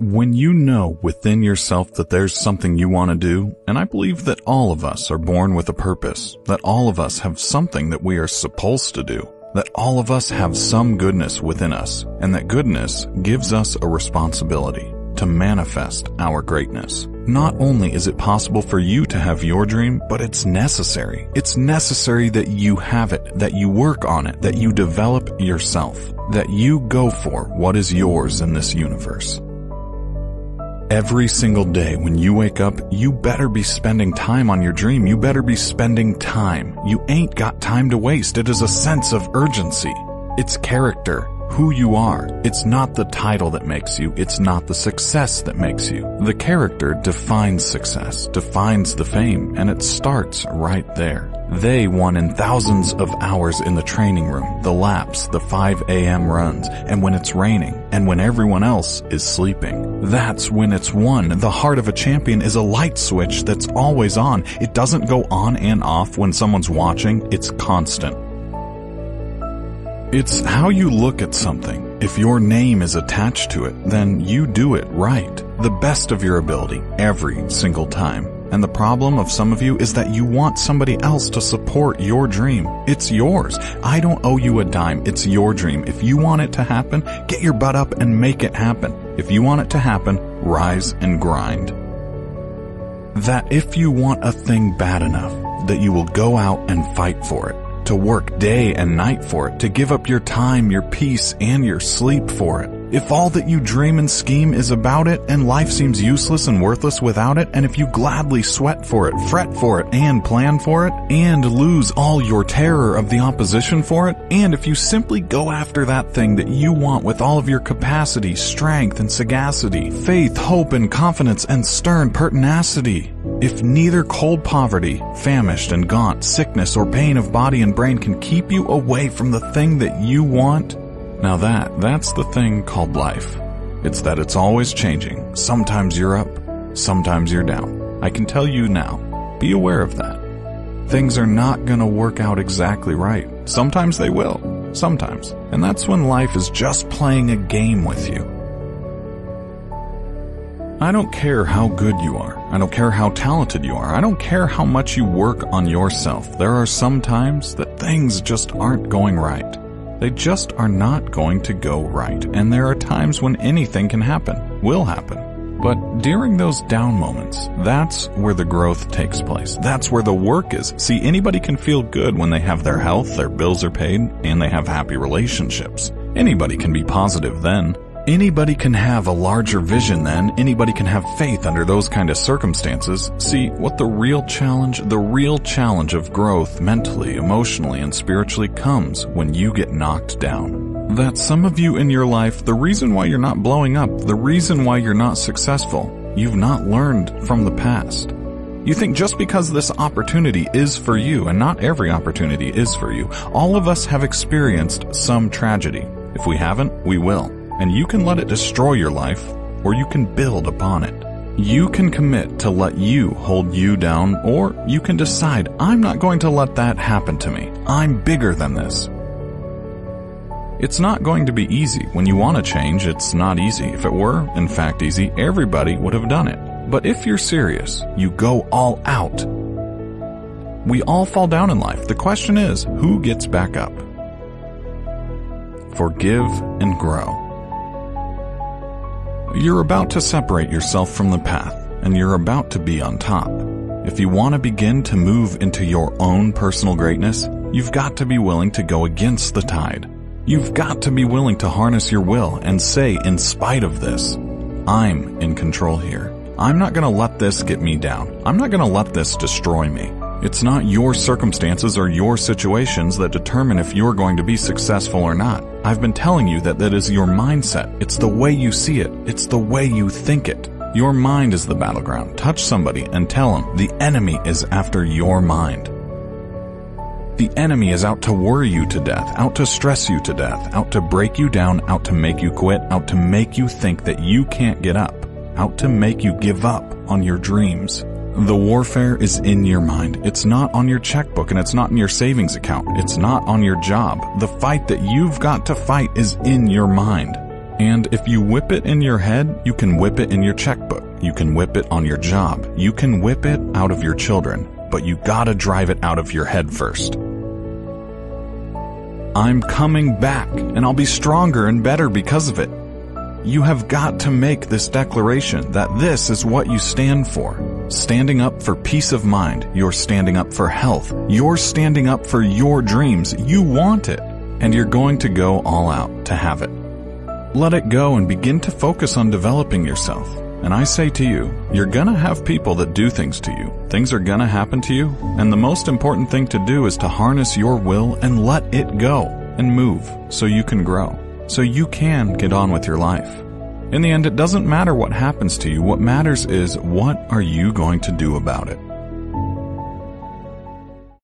When you know within yourself that there's something you want to do, and I believe that all of us are born with a purpose, that all of us have something that we are supposed to do, that all of us have some goodness within us, and that goodness gives us a responsibility to manifest our greatness. Not only is it possible for you to have your dream, but it's necessary. It's necessary that you have it, that you work on it, that you develop yourself, that you go for what is yours in this universe. Every single day when you wake up, you better be spending time on your dream. You better be spending time. You ain't got time to waste. It is a sense of urgency. It's character who you are. It's not the title that makes you. It's not the success that makes you. The character defines success, defines the fame, and it starts right there. They won in thousands of hours in the training room, the laps, the 5 a.m. runs, and when it's raining, and when everyone else is sleeping. That's when it's won. The heart of a champion is a light switch that's always on. It doesn't go on and off when someone's watching. It's constant. It's how you look at something. If your name is attached to it, then you do it right. The best of your ability, every single time. And the problem of some of you is that you want somebody else to support your dream. It's yours. I don't owe you a dime. It's your dream. If you want it to happen, get your butt up and make it happen. If you want it to happen, rise and grind. That if you want a thing bad enough, that you will go out and fight for it to work day and night for it, to give up your time, your peace, and your sleep for it. If all that you dream and scheme is about it, and life seems useless and worthless without it, and if you gladly sweat for it, fret for it, and plan for it, and lose all your terror of the opposition for it, and if you simply go after that thing that you want with all of your capacity, strength, and sagacity, faith, hope, and confidence, and stern pertinacity, if neither cold poverty, famished and gaunt, sickness, or pain of body and brain can keep you away from the thing that you want, now that, that's the thing called life. It's that it's always changing. Sometimes you're up, sometimes you're down. I can tell you now, be aware of that. Things are not gonna work out exactly right. Sometimes they will. Sometimes. And that's when life is just playing a game with you. I don't care how good you are. I don't care how talented you are. I don't care how much you work on yourself. There are some times that things just aren't going right. They just are not going to go right, and there are times when anything can happen, will happen. But during those down moments, that's where the growth takes place. That's where the work is. See, anybody can feel good when they have their health, their bills are paid, and they have happy relationships. Anybody can be positive then. Anybody can have a larger vision then, anybody can have faith under those kind of circumstances. See, what the real challenge, the real challenge of growth mentally, emotionally, and spiritually comes when you get knocked down. That some of you in your life, the reason why you're not blowing up, the reason why you're not successful, you've not learned from the past. You think just because this opportunity is for you, and not every opportunity is for you, all of us have experienced some tragedy. If we haven't, we will and you can let it destroy your life, or you can build upon it. You can commit to let you hold you down, or you can decide, I'm not going to let that happen to me. I'm bigger than this. It's not going to be easy. When you want to change, it's not easy. If it were, in fact, easy, everybody would have done it. But if you're serious, you go all out. We all fall down in life. The question is, who gets back up? Forgive and grow. You're about to separate yourself from the path, and you're about to be on top. If you want to begin to move into your own personal greatness, you've got to be willing to go against the tide. You've got to be willing to harness your will and say, in spite of this, I'm in control here. I'm not going to let this get me down. I'm not going to let this destroy me. It's not your circumstances or your situations that determine if you're going to be successful or not. I've been telling you that that is your mindset. It's the way you see it. It's the way you think it. Your mind is the battleground. Touch somebody and tell them the enemy is after your mind. The enemy is out to worry you to death, out to stress you to death, out to break you down, out to make you quit, out to make you think that you can't get up, out to make you give up on your dreams. The warfare is in your mind. It's not on your checkbook and it's not in your savings account. It's not on your job. The fight that you've got to fight is in your mind. And if you whip it in your head, you can whip it in your checkbook. You can whip it on your job. You can whip it out of your children. But you gotta drive it out of your head first. I'm coming back, and I'll be stronger and better because of it. You have got to make this declaration that this is what you stand for. Standing up for peace of mind. You're standing up for health. You're standing up for your dreams. You want it. And you're going to go all out to have it. Let it go and begin to focus on developing yourself. And I say to you, you're gonna have people that do things to you. Things are gonna happen to you. And the most important thing to do is to harness your will and let it go and move so you can grow. So you can get on with your life. In the end, it doesn't matter what happens to you. What matters is what are you going to do about it?